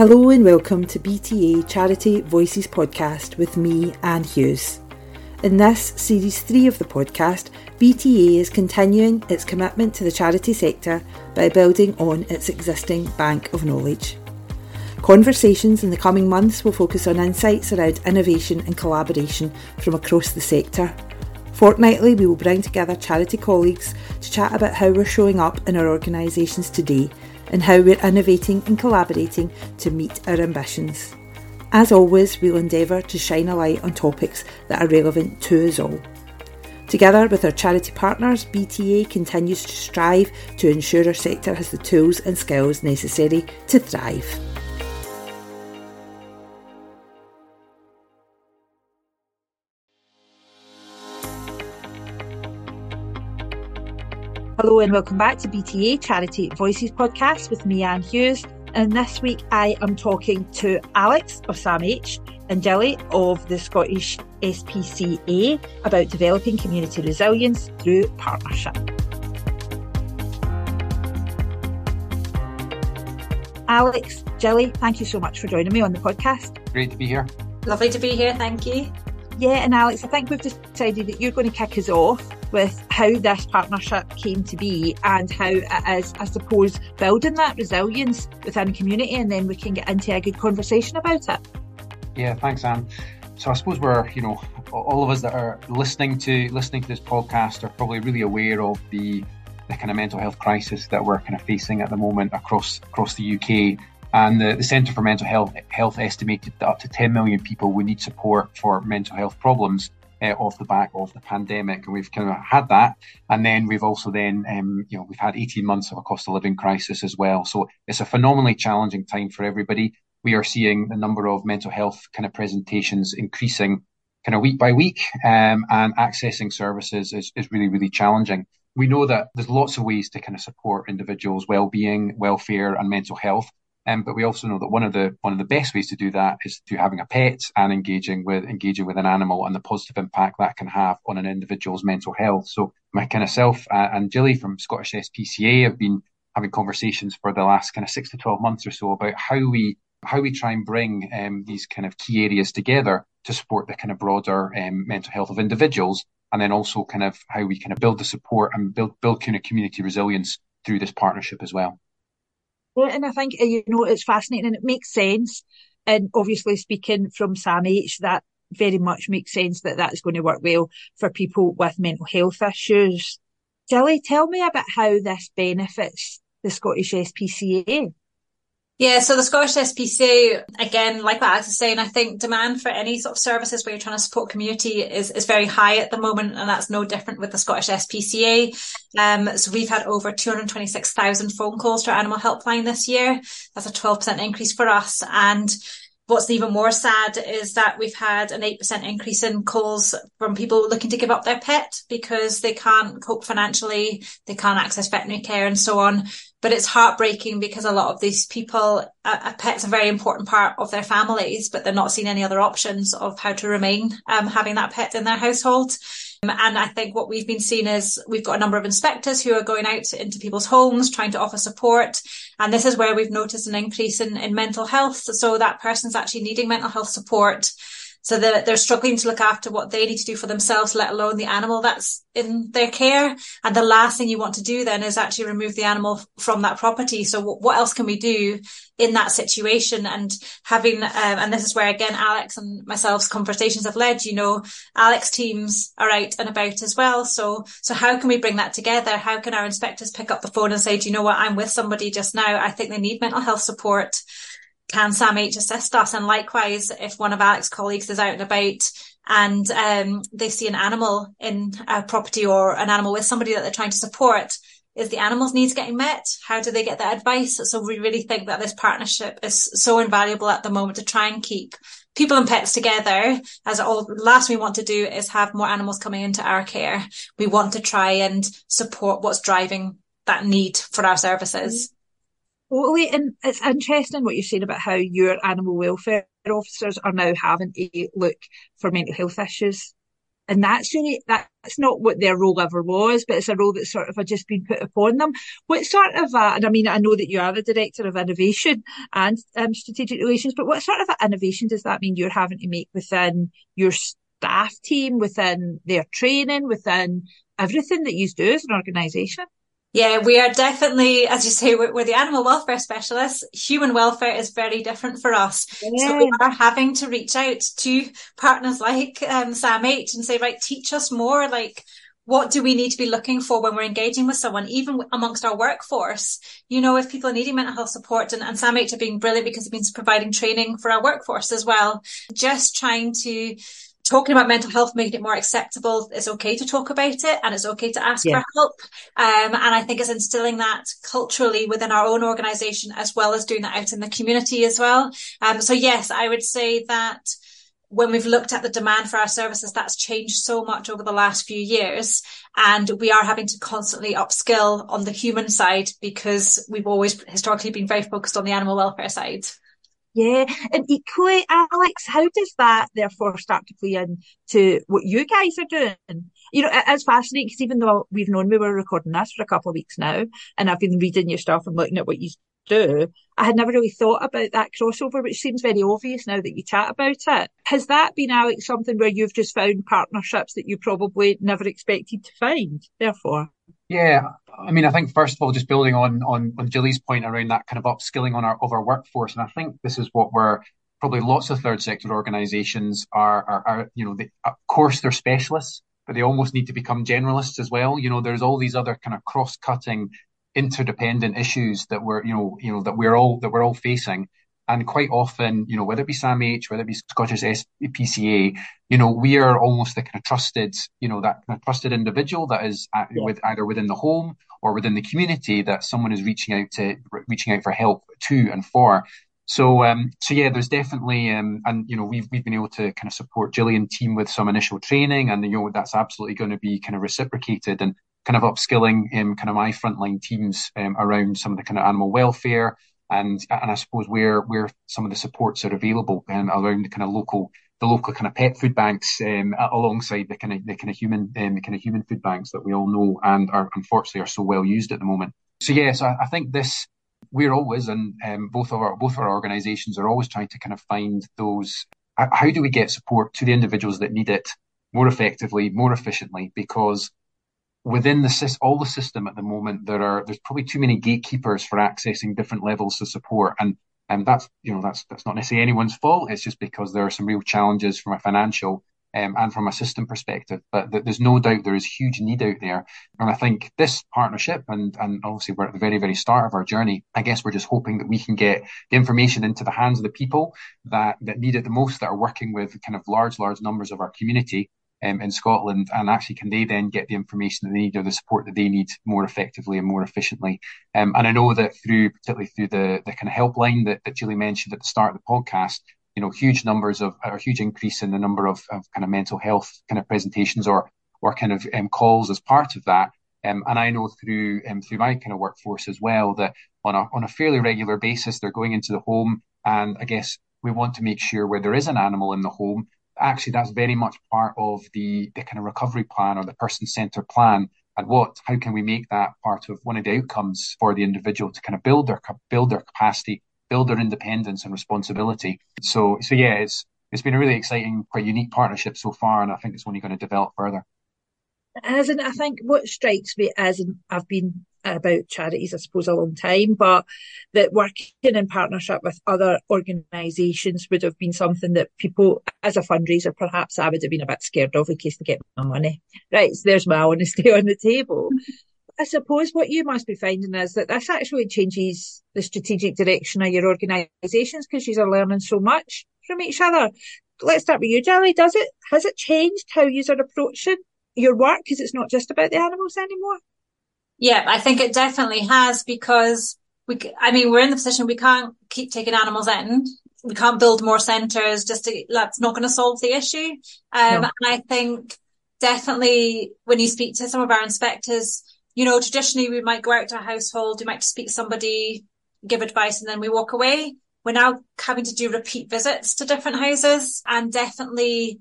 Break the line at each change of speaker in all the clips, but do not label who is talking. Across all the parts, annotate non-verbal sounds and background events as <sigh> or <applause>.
Hello and welcome to BTA Charity Voices podcast with me, Anne Hughes. In this, series 3 of the podcast, BTA is continuing its commitment to the charity sector by building on its existing bank of knowledge. Conversations in the coming months will focus on insights around innovation and collaboration from across the sector. Fortnightly, we will bring together charity colleagues to chat about how we're showing up in our organisations today and how we're innovating and collaborating to meet our ambitions. As always, we'll endeavour to shine a light on topics that are relevant to us all. Together with our charity partners, BTA continues to strive to ensure our sector has the tools and skills necessary to thrive. Hello and welcome back to BTA Charity Voices podcast with me, Anne Hughes. And this week I am talking to Alex of SAMH and Gilly of the Scottish SPCA about developing community resilience through partnership. Alex, Gilly, thank you so much for joining me on the podcast.
Great to be here.
Lovely to be here, thank you.
Yeah, and Alex, I think we've decided that you're going to kick us off with how this partnership came to be and how it is, I suppose, building that resilience within community, and then we can get into a good conversation about it.
Yeah, thanks, Anne. So I suppose we're, you know, all of us that are listening to listening to this podcast are probably really aware of the the kind of mental health crisis that we're kind of facing at the moment across across the UK. And the, the Centre for Mental Health, Health estimated that up to 10 million people would need support for mental health problems uh, off the back of the pandemic, and we've kind of had that. And then we've also then, um, you know, we've had 18 months of a cost of living crisis as well. So it's a phenomenally challenging time for everybody. We are seeing the number of mental health kind of presentations increasing kind of week by week, um, and accessing services is, is really, really challenging. We know that there's lots of ways to kind of support individuals' well-being, welfare, and mental health. Um, but we also know that one of the one of the best ways to do that is through having a pet and engaging with engaging with an animal and the positive impact that can have on an individual's mental health. So my kind of self uh, and Gilly from Scottish SPCA have been having conversations for the last kind of six to twelve months or so about how we how we try and bring um, these kind of key areas together to support the kind of broader um, mental health of individuals, and then also kind of how we kind of build the support and build build kind of community resilience through this partnership as well.
And I think, uh, you know, it's fascinating and it makes sense. And obviously speaking from SAMH, that very much makes sense that that's going to work well for people with mental health issues. Gilly, tell me about how this benefits the Scottish SPCA.
Yeah, so the Scottish SPCA, again, like what Alex is saying, I think demand for any sort of services where you're trying to support community is, is very high at the moment, and that's no different with the Scottish SPCA. Um, so we've had over 226,000 phone calls to our animal helpline this year. That's a 12% increase for us. And What's even more sad is that we've had an 8% increase in calls from people looking to give up their pet because they can't cope financially, they can't access veterinary care and so on. But it's heartbreaking because a lot of these people, a, a pet's a very important part of their families, but they're not seeing any other options of how to remain um, having that pet in their household. Um, and I think what we've been seeing is we've got a number of inspectors who are going out into people's homes trying to offer support. And this is where we've noticed an increase in, in mental health. So that person's actually needing mental health support so that they're struggling to look after what they need to do for themselves, let alone the animal that's in their care. And the last thing you want to do then is actually remove the animal from that property. So what else can we do in that situation? And having, um, and this is where again, Alex and myself's conversations have led, you know, Alex teams are out and about as well. So, so how can we bring that together? How can our inspectors pick up the phone and say, do you know what? I'm with somebody just now. I think they need mental health support can SAMH assist us? And likewise, if one of Alex's colleagues is out and about and um, they see an animal in a property or an animal with somebody that they're trying to support, is the animal's needs getting met? How do they get that advice? So we really think that this partnership is so invaluable at the moment to try and keep people and pets together. As all last we want to do is have more animals coming into our care. We want to try and support what's driving that need for our services.
Totally. And it's interesting what you're saying about how your animal welfare officers are now having to look for mental health issues
And that's really, that's not what their role ever was, but it's a role that's sort of just been put upon them. What sort of, and I mean, I know that you are the director of innovation and um, strategic relations, but what sort of innovation does that mean you're having to make within your staff team, within their training, within everything that you do as an organisation?
Yeah, we are definitely, as you say, we're, we're, the animal welfare specialists. Human welfare is very different for us. Yeah. So we are having to reach out to partners like um, SAMH and say, right, teach us more. Like, what do we need to be looking for when we're engaging with someone, even amongst our workforce? You know, if people are needing mental health support and, and SAMH are being brilliant because it means providing training for our workforce as well. Just trying to talking about mental health, making it more acceptable. It's okay to talk about it and it's okay to ask yeah. for help. Um, and I think it's instilling that culturally within our own organization as well as doing that out in the community as well. Um, so yes, I would say that when we've looked at the demand for our services, that's changed so much over the last few years. And we are having to constantly upskill on the human side because we've always historically been very focused on the animal welfare side.
Yeah, and equally, Alex, how does that therefore start to play in to what you guys are doing? You know, it's fascinating because even though we've known we were recording this for a couple of weeks now, and I've been reading your stuff and looking at what you do, I had never really thought about that crossover, which seems very obvious now that you chat about it. Has that been, Alex, something where you've just found partnerships that you probably never expected to find, therefore?
Yeah, I mean, I think first of all, just building on on on Gilly's point around that kind of upskilling on our of our workforce, and I think this is what we're probably lots of third sector organisations are, are, are you know they, of course they're specialists, but they almost need to become generalists as well. You know, there's all these other kind of cross cutting, interdependent issues that we're you know you know that we're all that we're all facing, and quite often, you know, whether it be SAMH, whether it be Scottish SPCA, you know, we are almost the kind of trusted, you know, that kind of trusted individual that is at, yeah. with either within the home or within the community that someone is reaching out to, reaching out for help to and for. So, um, so yeah, there's definitely, um, and you know, we've we've been able to kind of support Gillian team with some initial training, and you know, that's absolutely going to be kind of reciprocated and kind of upskilling um, kind of my frontline teams um, around some of the kind of animal welfare and and I suppose where where some of the supports are available um, around the kind of local the local kind of pet food banks um, alongside the kind of the kind of human um, the kind of human food banks that we all know and are unfortunately are so well used at the moment. So yes, I, I, think this we're always and um, both of our both of our organisations are always trying to kind of find those. How do we get support to the individuals that need it more effectively, more efficiently? Because within the all the system at the moment, there are there's probably too many gatekeepers for accessing different levels of support, and and that's you know that's that's not necessarily anyone's fault. It's just because there are some real challenges from a financial um, and from a system perspective. But th- there's no doubt there is huge need out there, and I think this partnership and and obviously we're at the very very start of our journey. I guess we're just hoping that we can get the information into the hands of the people that that need it the most, that are working with kind of large large numbers of our community um, in Scotland, and actually can they then get the information that they need or the support that they need more effectively and more efficiently? Um, and I know that through, particularly through the the kind of helpline that, that Julie mentioned at the start of the podcast, you know, huge numbers of or huge increase in the number of, of kind of mental health kind of presentations or or kind of um, calls as part of that. Um, and I know through um, through my kind of workforce as well that on a on a fairly regular basis they're going into the home, and I guess we want to make sure where there is an animal in the home actually that's very much part of the, the kind of recovery plan or the person centered plan. And what, how can we make that part of one of the outcomes for the individual to kind of build their, build their capacity, build their independence and responsibility. So, so yeah, it's, it's been a really exciting, quite unique partnership so far. And I think it's only going to develop further.
As in, I think what strikes me as I've been about charities, I suppose, a long time, but that working in partnership with other organisations would have been something that people, as a fundraiser, perhaps I would have been a bit scared of in case they get my money. Right, so there's my honesty <laughs> on the table. I suppose what you must be finding is that this actually changes the strategic direction of your organisations because you are learning so much from each other. Let's start with you, Gilly. Does it has it changed how you are approaching your work because it's not just about the animals anymore?
Yeah, I think it definitely has because we, I mean, we're in the position we can't keep taking animals in. We can't build more centres just to, that's not going to solve the issue. Um, no. and I think definitely when you speak to some of our inspectors, you know, traditionally we might go out to a household, we might speak to somebody, give advice and then we walk away. We're now having to do repeat visits to different houses and definitely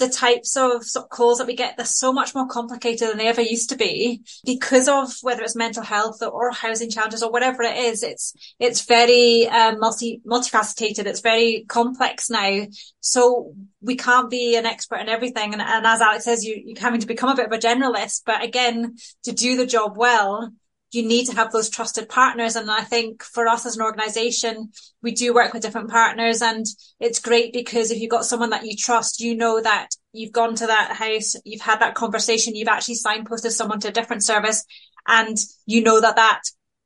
the types of, calls that we get, they're so much more complicated than they ever used to be because of whether it's mental health or, housing challenges or whatever it is. It's, it's very um, multi, multifaceted. It's very complex now. So we can't be an expert in everything. And, and as Alex says, you, you're having to become a bit of a generalist. But again, to do the job well, you need to have those trusted partners. And I think for us as an organization, we do work with different partners and it's great because if you've got someone that you trust, you know that you've gone to that house, you've had that conversation, you've actually signposted someone to a different service and you know that that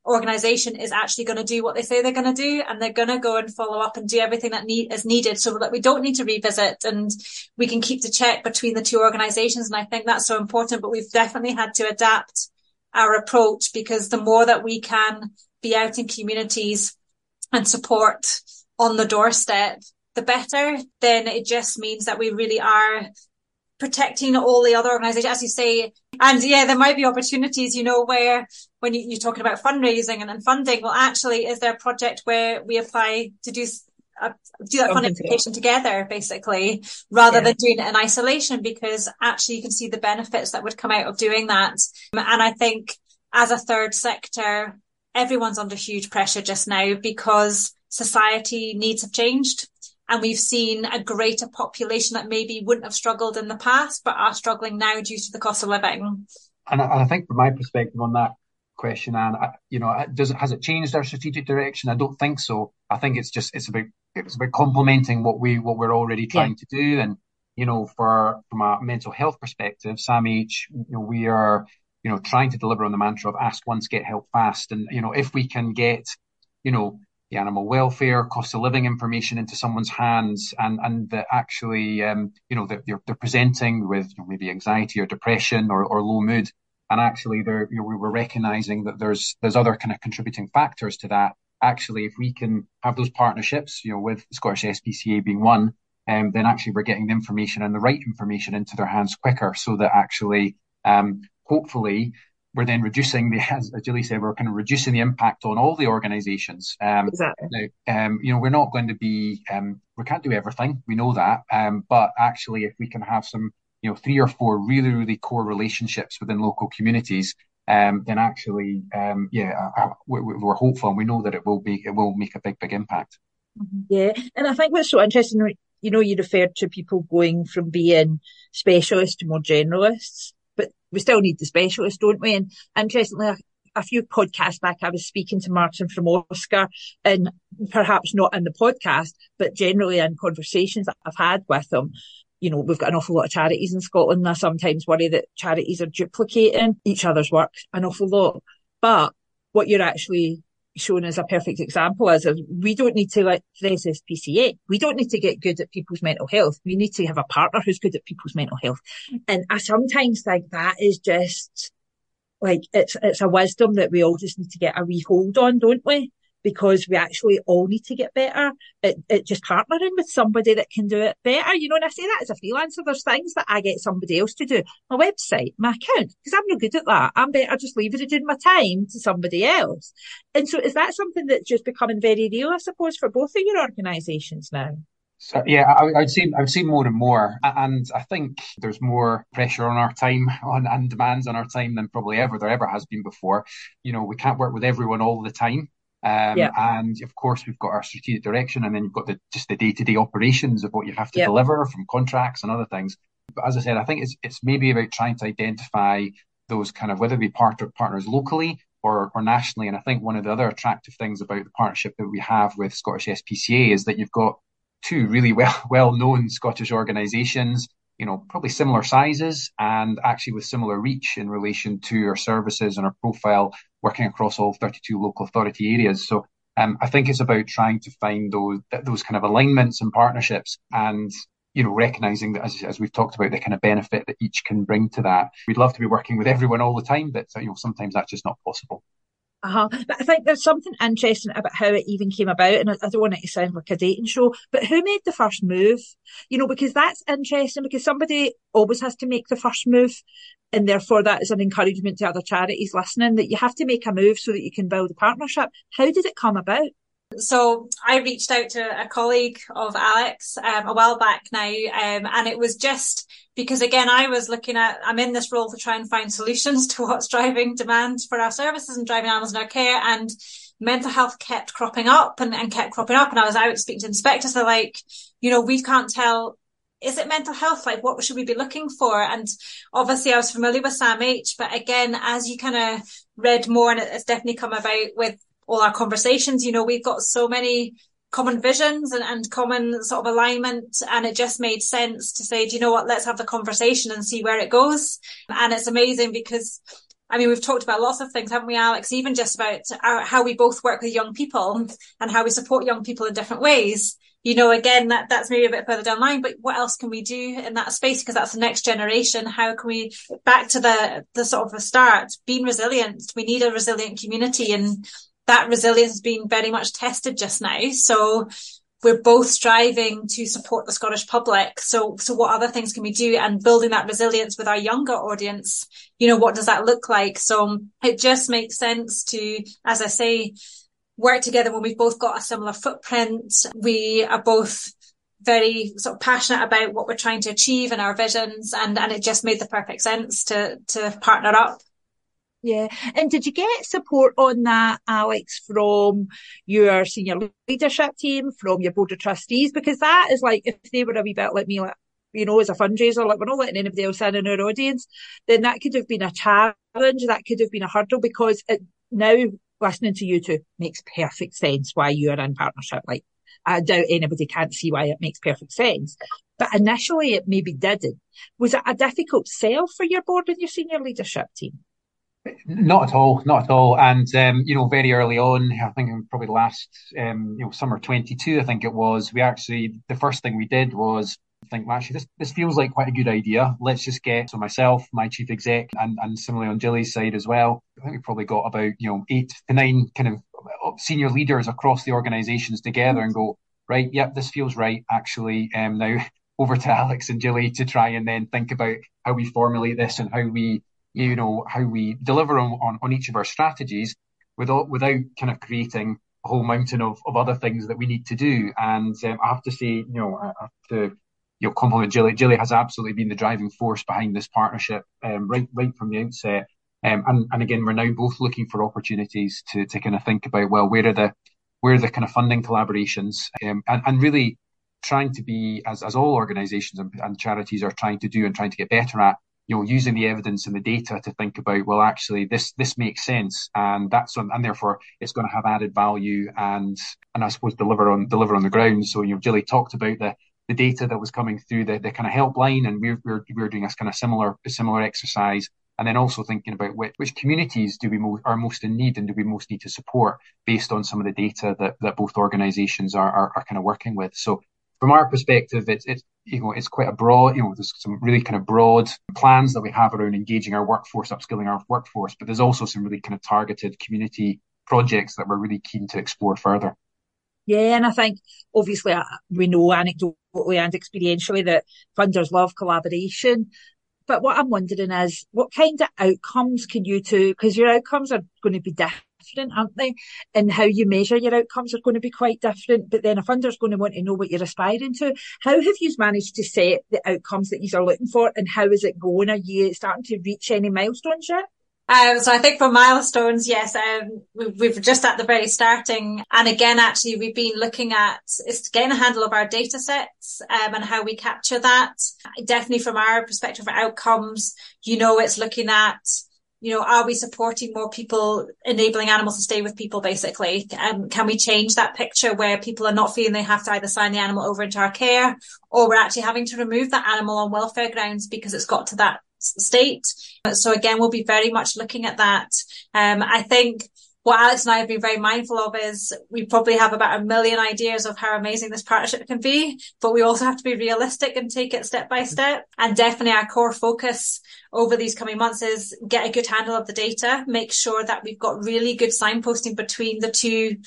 organization is actually going to do what they say they're going to do and they're going to go and follow up and do everything that need, is needed so that we don't need to revisit and we can keep the check between the two organizations. And I think that's so important, but we've definitely had to adapt our approach because the more that we can be out in communities and support on the doorstep, the better. Then it just means that we really are protecting all the other organizations, as you say. And yeah, there might be opportunities, you know, where when you, are talking about fundraising and, and funding, well, actually, is there a project where we apply to do uh, do that kind of education together, basically, rather yeah. than doing it in isolation, because actually you can see the benefits that would come out of doing that. And I think as a third sector, everyone's under huge pressure just now because society needs have changed. And we've seen a greater population that maybe wouldn't have struggled in the past, but are struggling now due to the cost of living.
And I, I think from my perspective on that, question, and you know, does it has it changed our strategic direction? I don't think so. I think it's just it's about it's about complementing what we what we're already trying yeah. to do, and you know, for from a mental health perspective, SAMH, you know, we are you know trying to deliver on the mantra of ask once, get help fast, and you know, if we can get you know the animal welfare, cost of living information into someone's hands, and and that actually, um, you know, that they're, they're presenting with you know, maybe anxiety or depression or, or low mood, and actually there you know, we were recognizing that there's there's other kind of contributing factors to that actually if we can have those partnerships you know with Scottish SPCA being one um, then actually we're getting the information and the right information into their hands quicker so that actually um, hopefully we're then reducing the, <laughs> as Julie said, we're kind of reducing the impact on all the organisations. Um, exactly. Now, um, you know, we're not going to be, um, we can't do everything. We know that. Um, but actually, if we can have some you know three or four really really core relationships within local communities um, then actually um, yeah I, I, we're hopeful and we know that it will be it will make a big big impact
mm-hmm. yeah and i think what's so interesting you know you referred to people going from being specialists to more generalists but we still need the specialists don't we and interestingly a few podcasts back, I was speaking to Martin from OSCR and perhaps not in the podcast, but generally in conversations that I've had with him you know, we've got an awful lot of charities in Scotland. And I sometimes worry that charities are duplicating each other's work an awful lot. But what you're actually showing as a perfect example is, is we don't need to like the SSPCA. We don't need to get good at people's mental health. We need to have a partner who's good at people's mental health. And I sometimes think that is just like it's it's a wisdom that we all just need to get a wee hold on, don't we? Because we actually all need to get better at, at, just partnering with somebody that can do it better. You know, and I say that as a freelancer, there's things that I get somebody else to do. My website, my account, because I'm not good at that. I'm better just leveraging my time to somebody else. And so is that something that's just becoming very real, I suppose, for both of your organisations now?
So yeah, I, would say I've seen more and more, and I think there's more pressure on our time on and demands on our time than probably ever there ever has been before. You know, we can't work with everyone all the time, um, yeah. And of course, we've got our strategic direction, and then you've got the just the day to day operations of what you have to yeah. deliver from contracts and other things. But as I said, I think it's it's maybe about trying to identify those kind of whether we part partners locally or or nationally. And I think one of the other attractive things about the partnership that we have with Scottish SPCA is that you've got two really <laughs> well well known Scottish organisations you know, probably similar sizes and actually with similar reach in relation to our services and our profile working across all 32 local authority areas. So um, I think it's about trying to find those those kind of alignments and partnerships and you know recognizing that as, as we've talked about the kind of benefit that each can bring to that. We'd love to be working with everyone all the time, but you know sometimes that's just not possible.
Uh-huh. But I think there's something interesting about how it even came about. And I, I, don't want it to sound like a dating show, but who made the first move? You know, because that's interesting because somebody always has to make the first move. And therefore that is an encouragement to other charities listening that you have to make a move so that you can build a partnership. How did it come about?
So I reached out to a colleague of Alex um, a while back now, um, and it was just because again I was looking at I'm in this role to try and find <laughs> solutions to what's driving demand for our services and driving animals in our care, and mental health kept cropping up and, and kept cropping up, and I was out speaking to inspectors. They're like, you know, we can't tell is it mental health? Like, what should we be looking for? And obviously, I was familiar with SAMH, but again, as you kind of read more, and it's definitely come about with all our conversations, you know, we've got so many common visions and, and common sort of alignment. And it just made sense to say, do you know what? Let's have the conversation and see where it goes. And it's amazing because I mean, we've talked about lots of things, haven't we, Alex? Even just about our, how we both work with young people and how we support young people in different ways you know, again, that, that's maybe a bit further down the line, but what else can we do in that space? Because that's the next generation. How can we, back to the, the sort of the start, being resilient. We need a resilient community and that resilience has been very much tested just now. So we're both striving to support the Scottish public. So, so what other things can we do? And building that resilience with our younger audience, you know, what does that look like? So it just makes sense to, as I say, work together when we've both got a similar footprint. We are both very sort of passionate about what we're trying to achieve and our visions and, and it just made the perfect sense to, to partner up.
Yeah. And did you get support on that, Alex, from your senior leadership team, from your board of trustees? Because that is like, if they were a wee bit like me, like, you know, as a fundraiser, like we're not letting anybody else in in our audience, then that could have been a challenge. That could have been a hurdle because it now listening to you two makes perfect sense why you are in partnership. Like, I doubt anybody can't see why it makes perfect sense. But initially it maybe didn't. Was it a difficult sell for your board and your senior leadership team?
Not at all, not at all. And um, you know, very early on, I think probably last um, you know summer 22, I think it was. We actually the first thing we did was think, well, actually, this, this feels like quite a good idea. Let's just get, so myself, my chief exec, and, and similarly on Gilly's side as well, I think we probably got about, you know, eight to nine kind of uh, senior leaders across the organizations together and go, right, yep, this feels right, actually. Um, now <laughs> over to Alex and Jilly to try and then think about how we formulate this and how we, you know, how we deliver on, on, on each of our strategies without, without kind of creating a whole mountain of, of other things that we need to do. And um, I have to say, you know, I have to you know, compliment Gilly. Gilly has absolutely been the driving force behind this partnership um, right right from the outset. Um, and, and again, we're now both looking for opportunities to to kind of think about well, where are the where are the kind of funding collaborations, um, and and really trying to be as as all organisations and, and charities are trying to do and trying to get better at, you know, using the evidence and the data to think about well, actually this this makes sense, and that's on, and therefore it's going to have added value and and I suppose deliver on deliver on the ground. So you know, Gilly talked about the the data that was coming through the, the kind of helpline, and we're, we're, we're doing a kind of similar a similar exercise. And then also thinking about which, which communities do we mo- are most in need and do we most need to support based on some of the data that, that both organisations are, are, are kind of working with. So from our perspective, it's it's you know it's quite a broad you know there's some really kind of broad plans that we have around engaging our workforce, upskilling our workforce, but there's also some really kind of targeted community projects that we're really keen to explore further.
Yeah, and I think obviously we know anecdotally and experientially that funders love collaboration. But what I'm wondering is what kind of outcomes can you two, because your outcomes are going to be different, aren't they? And how you measure your outcomes are going to be quite different. But then a funder's going to want to know what you're aspiring to. How have you managed to set the outcomes that you are looking for and how is it going? Are you starting to reach any milestones yet?
Um, so I think for milestones, yes, um, we, have just at the very starting. And again, actually, we've been looking at is getting a handle of our data sets um, and how we capture that. Definitely from our perspective outcomes, you know, it's looking at, you know, are we supporting more people, enabling animals to stay with people, basically? Um, can we change that picture where people are not feeling they have to either sign the animal over into our care or we're actually having to remove that animal on welfare grounds because it's got to that state. So again, we'll be very much looking at that. Um, I think what Alex and I have been very mindful of is we probably have about a million ideas of how amazing this partnership can be, but we also have to be realistic and take it step by step. And definitely our core focus over these coming months is get a good handle of the data, make sure that we've got really good signposting between the two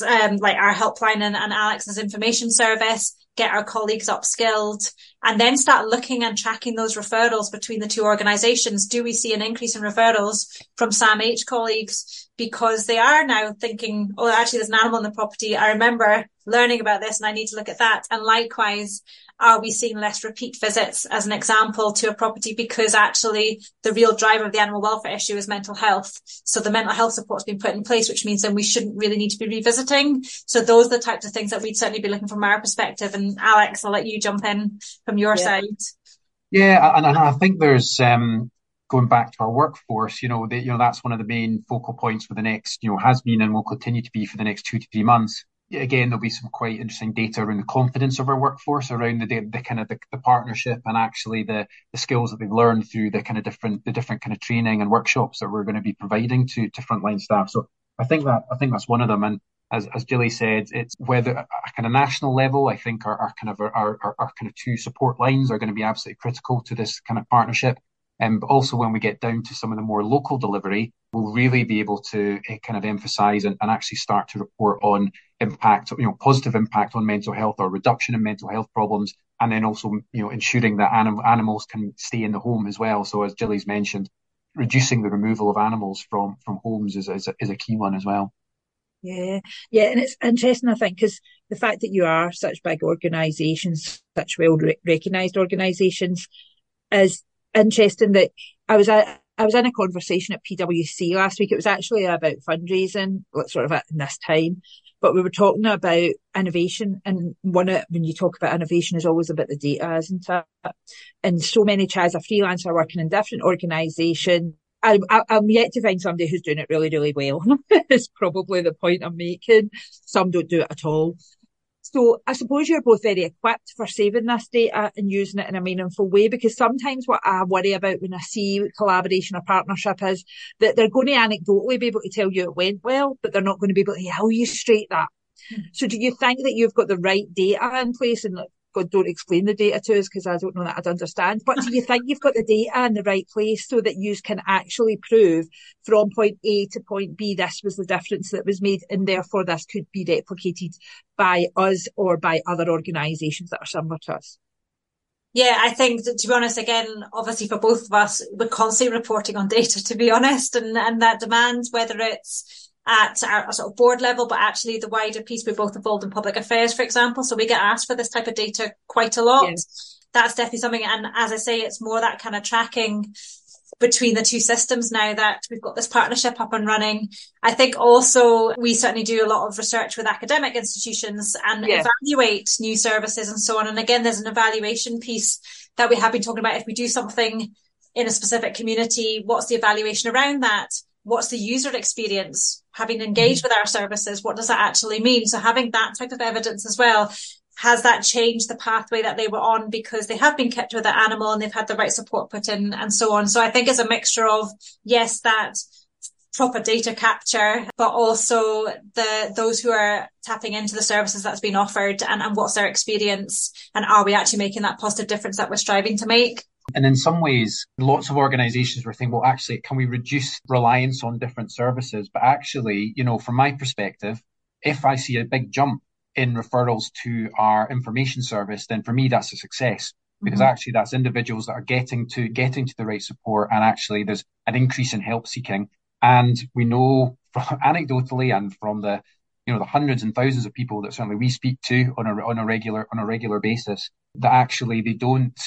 um, like our helpline and, and Alex's information service, get our colleagues upskilled, and then start looking and tracking those referrals between the two organisations. Do we see an increase in referrals from SAMH colleagues because they are now thinking, oh, actually, there's an animal in the property. I remember learning about this and I need to look at that. And likewise, are we seeing less repeat visits as an example to a property because actually the real driver of the animal welfare issue is mental health. So the mental health support's been put in place, which means then we shouldn't really need to be revisiting. So those are the types of things that we'd certainly be looking from our perspective. And Alex, I'll let you jump in from your yeah. side.
Yeah, and, and I think there's um, going back to our workforce, you know, the, you know that's one of the main focal points for the next, you know, has been and will continue to be for the next two to three months again, there'll be some quite interesting data around the confidence of our workforce, around the, the kind of the, the, partnership and actually the, the skills that they've learned through the kind of different the different kind of training and workshops that we're going to be providing to to frontline staff. So I think that I think that's one of them. And as as Gilly said, it's whether a kind of national level, I think our, our kind of our, our, our kind of two support lines are going to be absolutely critical to this kind of partnership. And um, but also when we get down to some of the more local delivery, we'll really be able to uh, kind of emphasize and, and actually start to report on impact, you know, positive impact on mental health or reduction in mental health problems. And then also, you know, ensuring that anim- animals can stay in the home as well. So as Gilly's mentioned, reducing the removal of animals from, from homes is, is, a, is a key one as well.
Yeah, yeah, and it's interesting, I think, because the fact that you are such big organisations, such well recognised organisations, is interesting that I was at, I was in a conversation at PwC last week. It was actually about fundraising, sort of at this time, but we were talking about innovation. And one of, when you talk about innovation is always about the data, isn't it? And so many as a freelancer working in different organisations, I, am yet to find somebody who's doing it really, really well. <laughs> is probably the point I'm making. Some don't do it at all. So I suppose you're both very equipped for saving this data and using it in a meaningful way because sometimes what I worry about when I see collaboration or partnership is that they're going to anecdotally be able to tell you it went well, but they're not going to be able to illustrate that. Mm. So do you think that you've got the right data in place and God, don't explain the data to us because I don't know that I'd understand. But do you <laughs> think you've got the data in the right place so that you can actually prove from point A to point B, this was the difference that was made and therefore this could be replicated by us or by other organisations that are similar to us?
Yeah, I think that, to be honest, again, obviously for both of us, we're constantly reporting on <laughs> data, to be honest, and, and that demands whether it's at our sort of board level, but actually the wider piece, we're both involved in public affairs, for example. So we get asked for this type of data quite a lot. That's definitely something. And as I say, it's more that kind of tracking between the two systems now that we've got this partnership up and running. I think also we certainly do a lot of research with academic institutions and yeah. evaluate new services and so on. And again, there's an evaluation piece that we have been talking about. If we do something in a specific community, what's the evaluation around that? What's the user experience? Having engaged mm-hmm. with our services what does that actually mean? So having that type of evidence as well has that changed the pathway that they were on because they have been kept with the animal and they've had the right support put in and so on? So i think it's a mixture of yes that proper data capture but also the those who are tapping into the services that's been offered and, and what's their experience and are we actually making that positive difference that we're striving to make
and in some ways, lots of organizations were thinking, well, actually, can we reduce reliance on different services? But actually, you know, from my perspective, if I see a big jump in referrals to our information service, then for me, that's a success because mm-hmm. actually that's individuals that are getting to getting to the right support. And actually there's an increase in help seeking. And we know <laughs> from anecdotally and from the, you know, the hundreds and thousands of people that certainly we speak to on a, on a regular, on a regular basis that actually they don't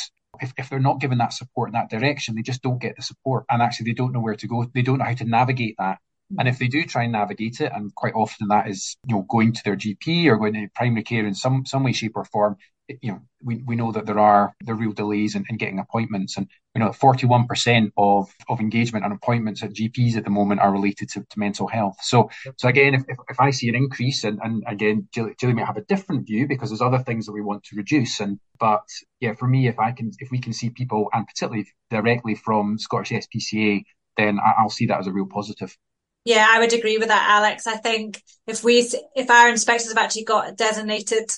if, if they're not given that support in that direction, they just don't get the support. And actually, they don't know where to go. They don't know how to navigate that. Hmm. And if they do try and navigate it, and quite often that is, you know, going to their GP or going to primary care in some some way, shape, or form, you know, we, we know that there are the real delays in, in getting appointments. And, you know, 41% of, of engagement and appointments at GPs at the moment are related to, to mental health. So, so again, if, if, if I see an increase and, and again, Gilly, Gilly might have a different view because there's other things that we want to reduce. And, but yeah, for me, if I can, if we can see people and particularly directly from Scottish SPCA, then I'll see that as a real positive.
Yeah, I would agree with that, Alex. I think if we, if our inspectors have actually got designated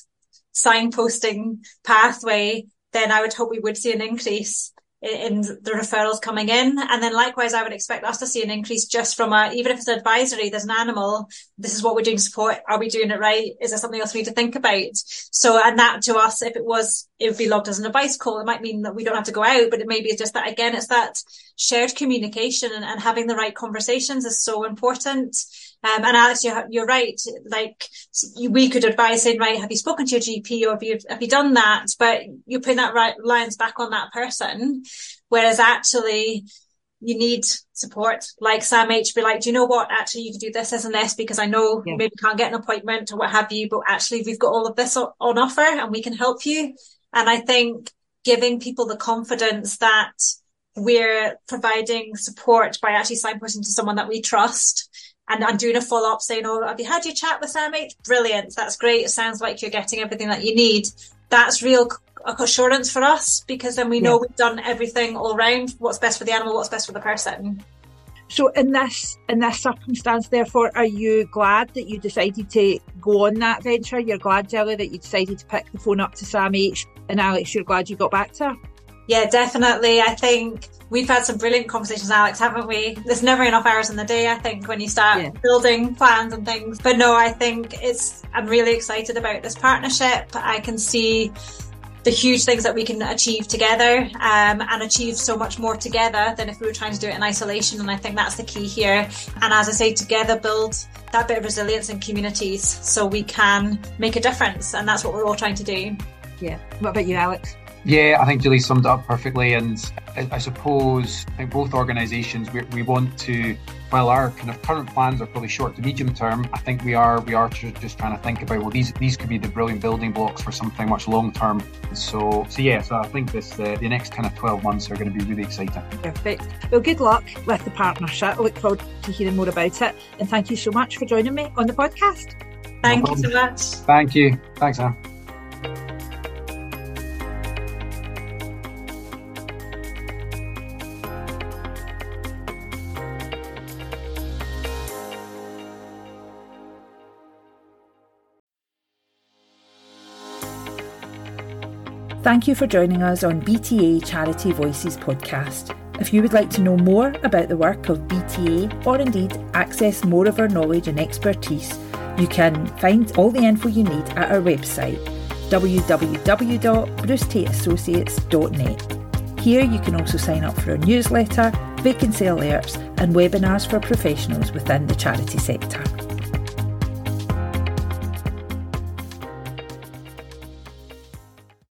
signposting pathway, then I would hope we would see an increase. in the referrals coming in. And then likewise, I would expect us to see an increase just from a, even if it's advisory, there's an animal, this is what we're doing support. Are we doing it right? Is there something else we need to think about? So, and that to us, if it was, it would be logged as an advice call. It might mean that we don't have to go out, but it maybe it's just that again, it's that shared communication and, and having the right conversations is so important. Um, and Alex, you're, you're right. Like we could advise saying, right, have you spoken to your GP or have you, have you done that? But you're putting that right lines back on that person. Whereas actually you need support like SAMH be like, do you know what? Actually, you can do this, as an S because I know yeah. maybe can't get an appointment or what have you, but actually we've got all of this on offer and we can help you. And I think giving people the confidence that we're providing support by actually signposting to someone that we trust and, and doing a follow up saying, Oh, have you had your chat with SAMH? Brilliant. That's great. It sounds like you're getting everything that you need. That's real assurance for us because then we know yeah. we've done everything all round. What's best for the animal, what's best for the person.
So in this in this circumstance, therefore, are you glad that you decided to go on that venture? You're glad, Gilly, that you decided to pick the phone up to SAMH and Alex, you're glad you got back to her?
Yeah, definitely. I think we've had some brilliant conversations, Alex, haven't we? There's never enough hours in the day, I think, when you start yeah. building plans and things. But no, I think it's, I'm really excited about this partnership. I can see the huge things that we can achieve together um, and achieve so much more together than if we were trying to do it in isolation. And I think that's the key here. And as I say, together build that bit of resilience in communities so we can make a difference. And that's what we're all trying to do.
Yeah. What about you, Alex?
Yeah, I think Julie summed it up perfectly. And I, suppose I think both organisations we, we want to, while our kind of current plans are probably short to medium term, I think we are we are just trying to think about well these these could be the brilliant building blocks for something much long term. So so yeah, so I think this uh, the next kind of twelve months are going to be really exciting.
Perfect. Well, good luck with the partnership. I look forward to hearing more about it. And thank you so much for joining me on the podcast.
Thank no you so much.
Thank you. Thanks, Anne.
Thank you for joining us on BTA Charity Voices podcast. If you would like to know more about the work of BTA or indeed access more of our knowledge and expertise, you can find all the info you need at our website www.brucetateassociates.net. Here you can also sign up for our newsletter, vacancy alerts, and webinars for professionals within the charity sector.